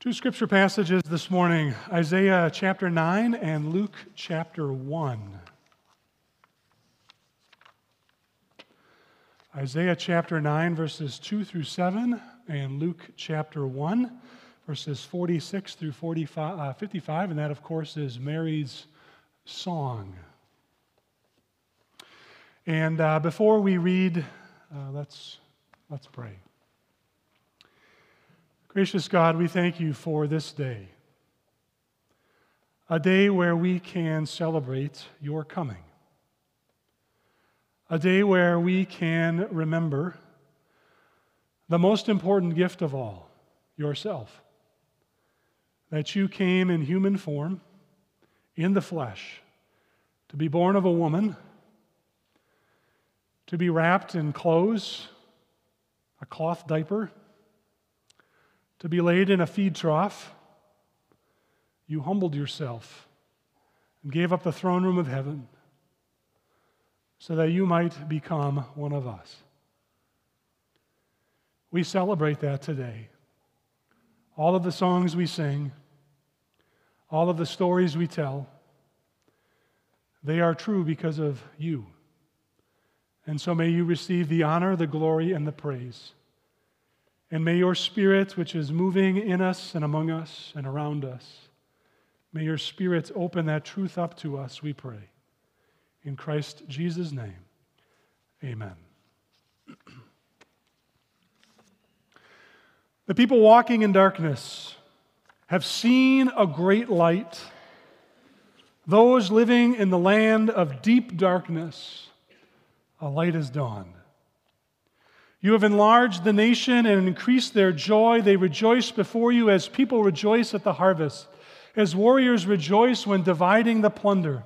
Two scripture passages this morning Isaiah chapter 9 and Luke chapter 1. Isaiah chapter 9, verses 2 through 7, and Luke chapter 1, verses 46 through 45, uh, 55, and that, of course, is Mary's song. And uh, before we read, uh, let's, let's pray. Gracious God, we thank you for this day, a day where we can celebrate your coming, a day where we can remember the most important gift of all, yourself, that you came in human form, in the flesh, to be born of a woman, to be wrapped in clothes, a cloth diaper to be laid in a feed trough, you humbled yourself and gave up the throne room of heaven so that you might become one of us. We celebrate that today. All of the songs we sing, all of the stories we tell, they are true because of you. And so may you receive the honor, the glory, and the praise. And may your spirit, which is moving in us and among us and around us, may your spirit open that truth up to us, we pray. In Christ Jesus' name, amen. the people walking in darkness have seen a great light. Those living in the land of deep darkness, a light has dawned. You have enlarged the nation and increased their joy. They rejoice before you as people rejoice at the harvest, as warriors rejoice when dividing the plunder.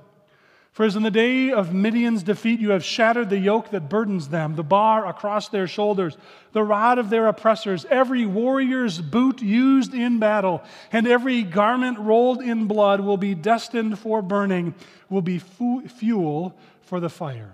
For as in the day of Midian's defeat, you have shattered the yoke that burdens them, the bar across their shoulders, the rod of their oppressors, every warrior's boot used in battle, and every garment rolled in blood will be destined for burning, will be fu- fuel for the fire.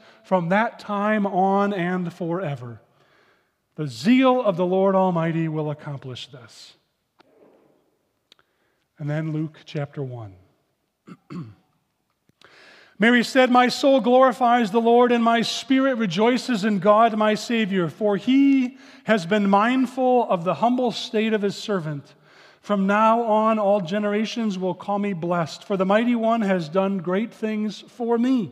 from that time on and forever. The zeal of the Lord Almighty will accomplish this. And then Luke chapter 1. Mary said, My soul glorifies the Lord, and my spirit rejoices in God my Savior, for he has been mindful of the humble state of his servant. From now on, all generations will call me blessed, for the mighty one has done great things for me.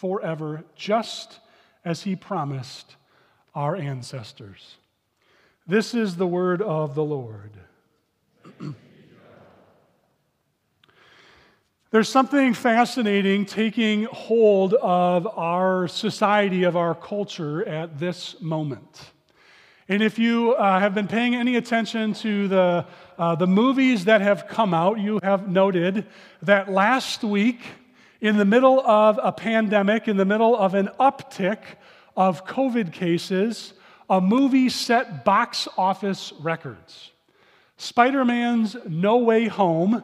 forever, just as he promised our ancestors. This is the word of the Lord. There's something fascinating taking hold of our society, of our culture at this moment. And if you uh, have been paying any attention to the, uh, the movies that have come out, you have noted that last week, in the middle of a pandemic, in the middle of an uptick of COVID cases, a movie set box office records. Spider Man's No Way Home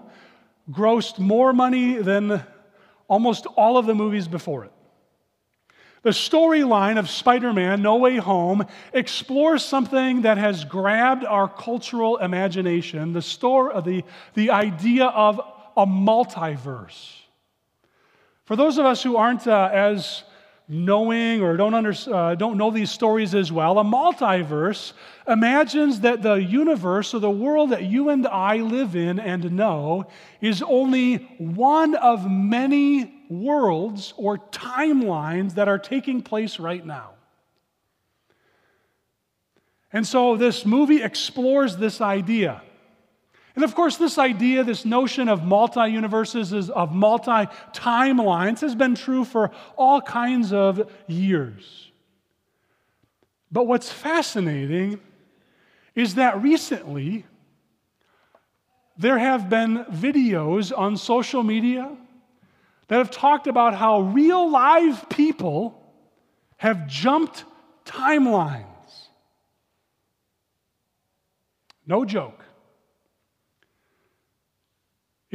grossed more money than almost all of the movies before it. The storyline of Spider Man No Way Home explores something that has grabbed our cultural imagination the, store, the, the idea of a multiverse. For those of us who aren't uh, as knowing or don't, under, uh, don't know these stories as well, a multiverse imagines that the universe or the world that you and I live in and know is only one of many worlds or timelines that are taking place right now. And so this movie explores this idea. And of course, this idea, this notion of multi universes, of multi timelines, has been true for all kinds of years. But what's fascinating is that recently there have been videos on social media that have talked about how real live people have jumped timelines. No joke.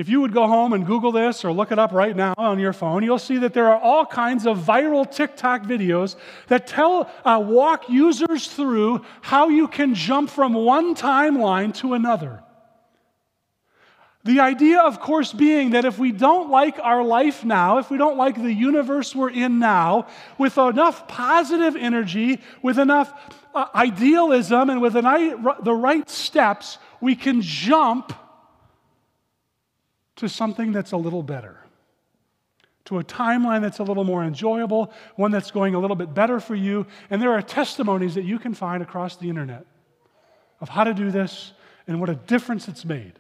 If you would go home and Google this or look it up right now on your phone, you'll see that there are all kinds of viral TikTok videos that tell, uh, walk users through how you can jump from one timeline to another. The idea, of course, being that if we don't like our life now, if we don't like the universe we're in now, with enough positive energy, with enough uh, idealism, and with an, the right steps, we can jump to something that's a little better, to a timeline that's a little more enjoyable, one that's going a little bit better for you. And there are testimonies that you can find across the internet of how to do this and what a difference it's made.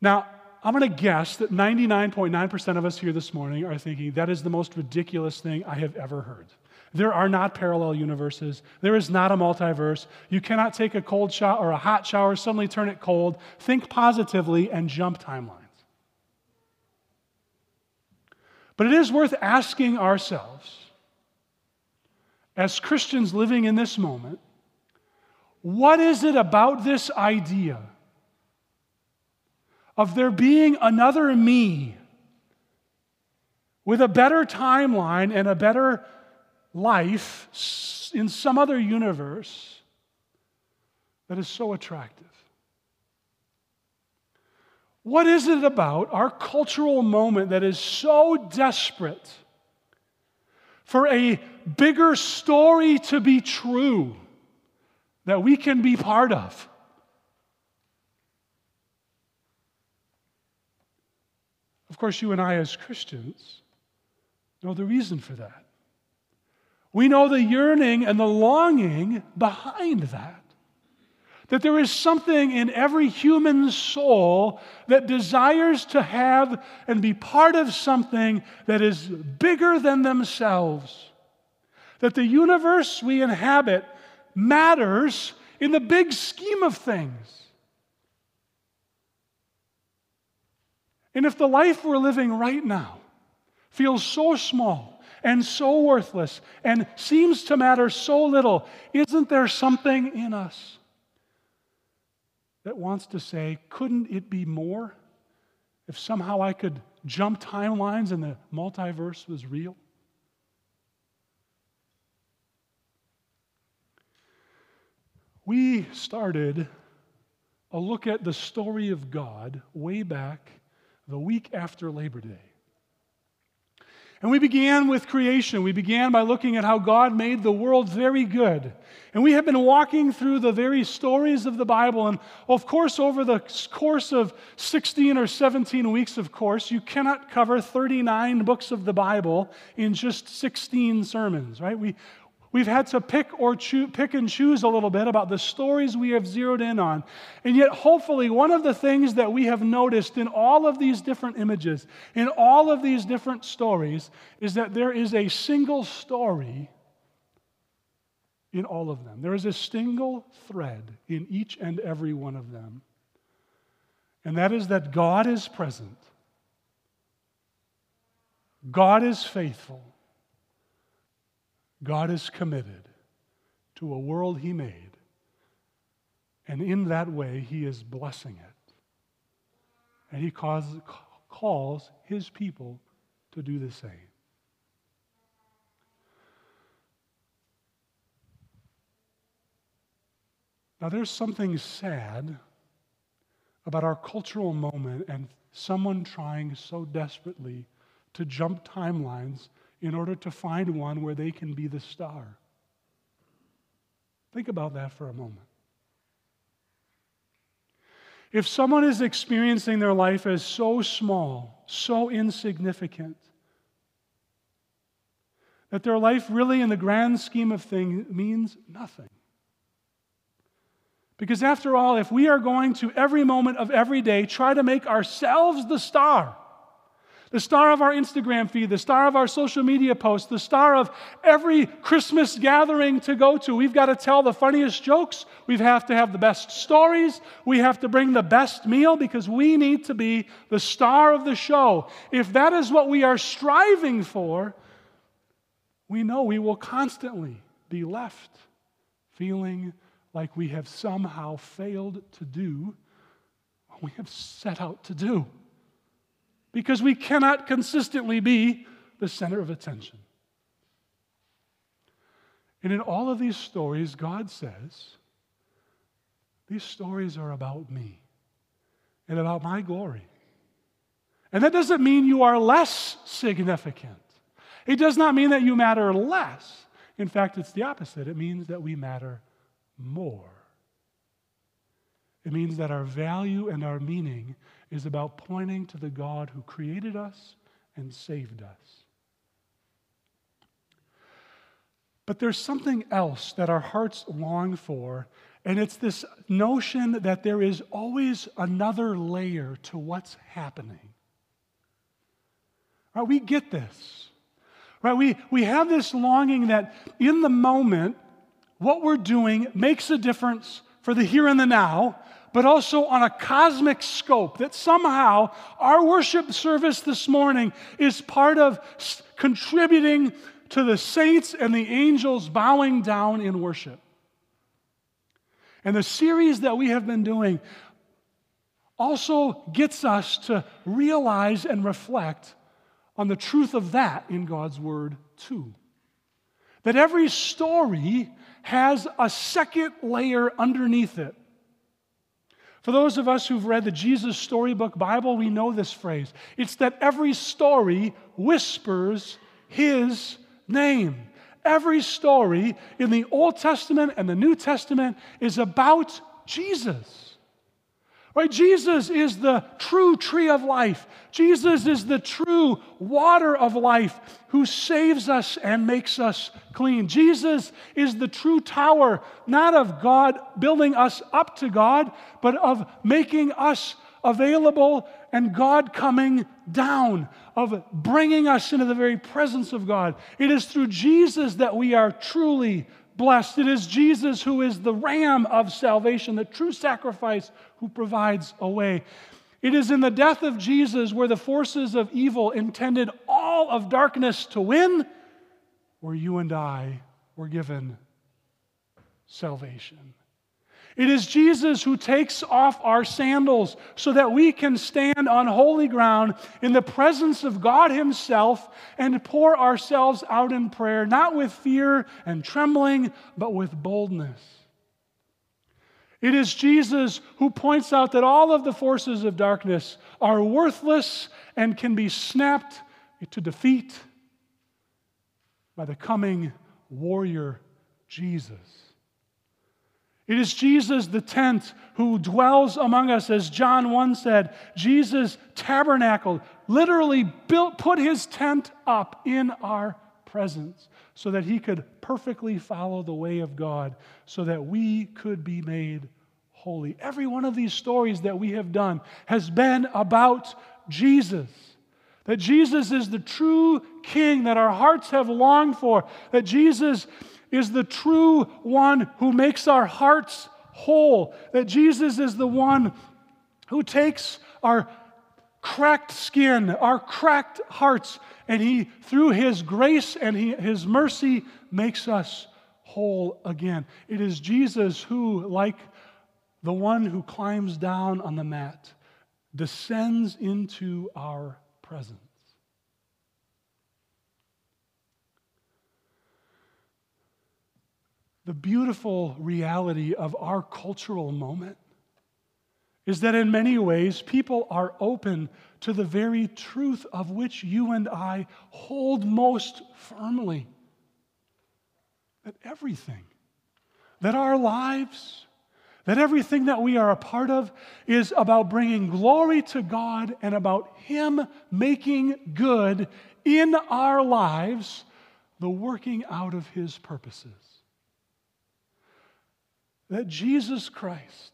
Now, I'm going to guess that 99.9% of us here this morning are thinking that is the most ridiculous thing I have ever heard. There are not parallel universes. There is not a multiverse. You cannot take a cold shower or a hot shower, suddenly turn it cold, think positively, and jump timelines. But it is worth asking ourselves, as Christians living in this moment, what is it about this idea of there being another me with a better timeline and a better life in some other universe that is so attractive? What is it about our cultural moment that is so desperate for a bigger story to be true that we can be part of? Of course, you and I, as Christians, know the reason for that. We know the yearning and the longing behind that. That there is something in every human soul that desires to have and be part of something that is bigger than themselves. That the universe we inhabit matters in the big scheme of things. And if the life we're living right now feels so small, and so worthless and seems to matter so little, isn't there something in us that wants to say, couldn't it be more if somehow I could jump timelines and the multiverse was real? We started a look at the story of God way back the week after Labor Day. And we began with creation. We began by looking at how God made the world very good. And we have been walking through the very stories of the Bible. And of course, over the course of 16 or 17 weeks, of course, you cannot cover 39 books of the Bible in just 16 sermons, right? We, We've had to pick or choo- pick and choose a little bit about the stories we have zeroed in on. And yet, hopefully, one of the things that we have noticed in all of these different images, in all of these different stories, is that there is a single story in all of them. There is a single thread in each and every one of them. And that is that God is present, God is faithful. God is committed to a world He made, and in that way, He is blessing it. And He causes, calls His people to do the same. Now, there's something sad about our cultural moment and someone trying so desperately to jump timelines in order to find one where they can be the star. Think about that for a moment. If someone is experiencing their life as so small, so insignificant, that their life really, in the grand scheme of things, means nothing. Because after all, if we are going to every moment of every day try to make ourselves the star, the star of our Instagram feed, the star of our social media posts, the star of every Christmas gathering to go to. We've got to tell the funniest jokes. We have to have the best stories. We have to bring the best meal because we need to be the star of the show. If that is what we are striving for, we know we will constantly be left feeling like we have somehow failed to do what we have set out to do because we cannot consistently be the center of attention. And in all of these stories, God says, these stories are about me and about my glory. And that doesn't mean you are less significant. It does not mean that you matter less. In fact, it's the opposite. It means that we matter more. It means that our value and our meaning is about pointing to the God who created us and saved us. But there's something else that our hearts long for, and it's this notion that there is always another layer to what's happening. Right, we get this. Right? We, we have this longing that in the moment, what we're doing makes a difference for the here and the now, but also on a cosmic scope, that somehow our worship service this morning is part of contributing to the saints and the angels bowing down in worship. And the series that we have been doing also gets us to realize and reflect on the truth of that in God's Word, too. That every story has a second layer underneath it. For those of us who've read the Jesus Storybook Bible, we know this phrase. It's that every story whispers his name. Every story in the Old Testament and the New Testament is about Jesus. Right? Jesus is the true tree of life. Jesus is the true water of life who saves us and makes us clean. Jesus is the true tower, not of God building us up to God, but of making us available and God coming down, of bringing us into the very presence of God. It is through Jesus that we are truly blessed. It is Jesus who is the ram of salvation, the true sacrifice who provides a way. It is in the death of Jesus where the forces of evil intended all of darkness to win, where you and I were given salvation. It is Jesus who takes off our sandals so that we can stand on holy ground in the presence of God Himself and pour ourselves out in prayer, not with fear and trembling, but with boldness. It is Jesus who points out that all of the forces of darkness are worthless and can be snapped to defeat by the coming warrior Jesus. It is Jesus, the tent, who dwells among us, as John 1 said. Jesus tabernacled, literally built, put his tent up in our presence so that he could perfectly follow the way of God, so that we could be made holy. Every one of these stories that we have done has been about Jesus. That Jesus is the true king that our hearts have longed for. That Jesus is the true one who makes our hearts whole. That Jesus is the one who takes our cracked skin, our cracked hearts, and he, through his grace and he, his mercy, makes us whole again. It is Jesus who, like the one who climbs down on the mat, descends into our presence. the beautiful reality of our cultural moment is that in many ways people are open to the very truth of which you and I hold most firmly. That everything, that our lives, that everything that we are a part of is about bringing glory to God and about Him making good in our lives the working out of His purposes. That Jesus Christ,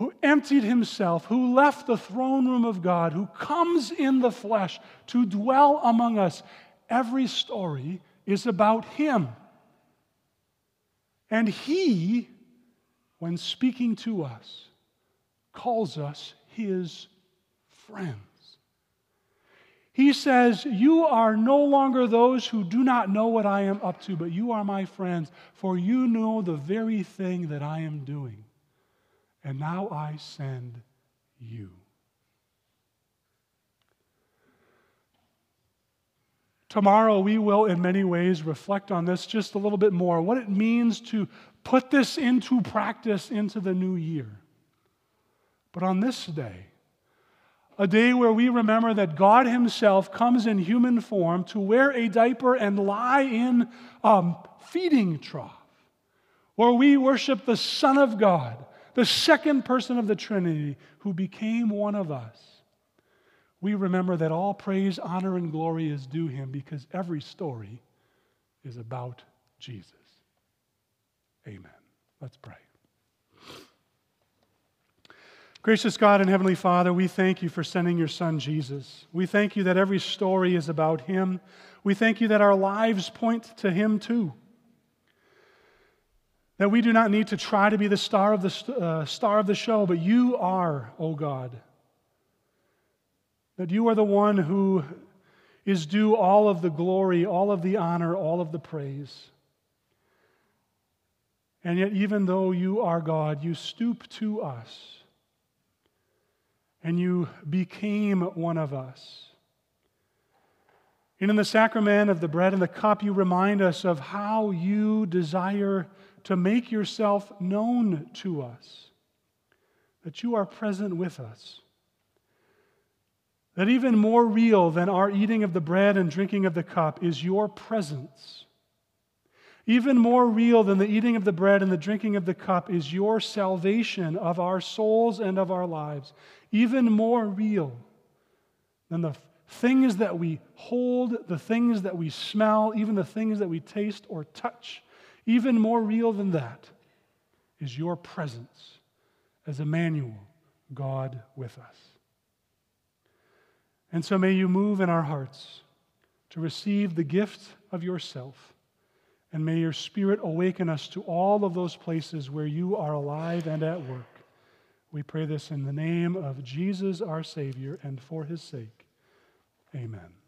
who emptied Himself, who left the throne room of God, who comes in the flesh to dwell among us, every story is about Him. And He when speaking to us, calls us his friends. He says, You are no longer those who do not know what I am up to, but you are my friends, for you know the very thing that I am doing. And now I send you. Tomorrow, we will, in many ways, reflect on this just a little bit more what it means to put this into practice into the new year. But on this day, a day where we remember that God Himself comes in human form to wear a diaper and lie in a feeding trough, where we worship the Son of God, the second person of the Trinity, who became one of us. We remember that all praise, honor, and glory is due Him because every story is about Jesus. Amen. Let's pray. Gracious God and Heavenly Father, we thank you for sending your Son Jesus. We thank you that every story is about him. We thank you that our lives point to him too. That we do not need to try to be the star of the, uh, star of the show, but you are, O oh God. That you are the one who is due all of the glory, all of the honor, all of the praise. And yet, even though you are God, you stoop to us and you became one of us. And in the sacrament of the bread and the cup, you remind us of how you desire to make yourself known to us, that you are present with us. That even more real than our eating of the bread and drinking of the cup is your presence even more real than the eating of the bread and the drinking of the cup is your salvation of our souls and of our lives. Even more real than the things that we hold, the things that we smell, even the things that we taste or touch. Even more real than that is your presence as Emmanuel, God with us. And so may you move in our hearts to receive the gift of yourself and may your Spirit awaken us to all of those places where you are alive and at work. We pray this in the name of Jesus, our Savior, and for his sake. Amen.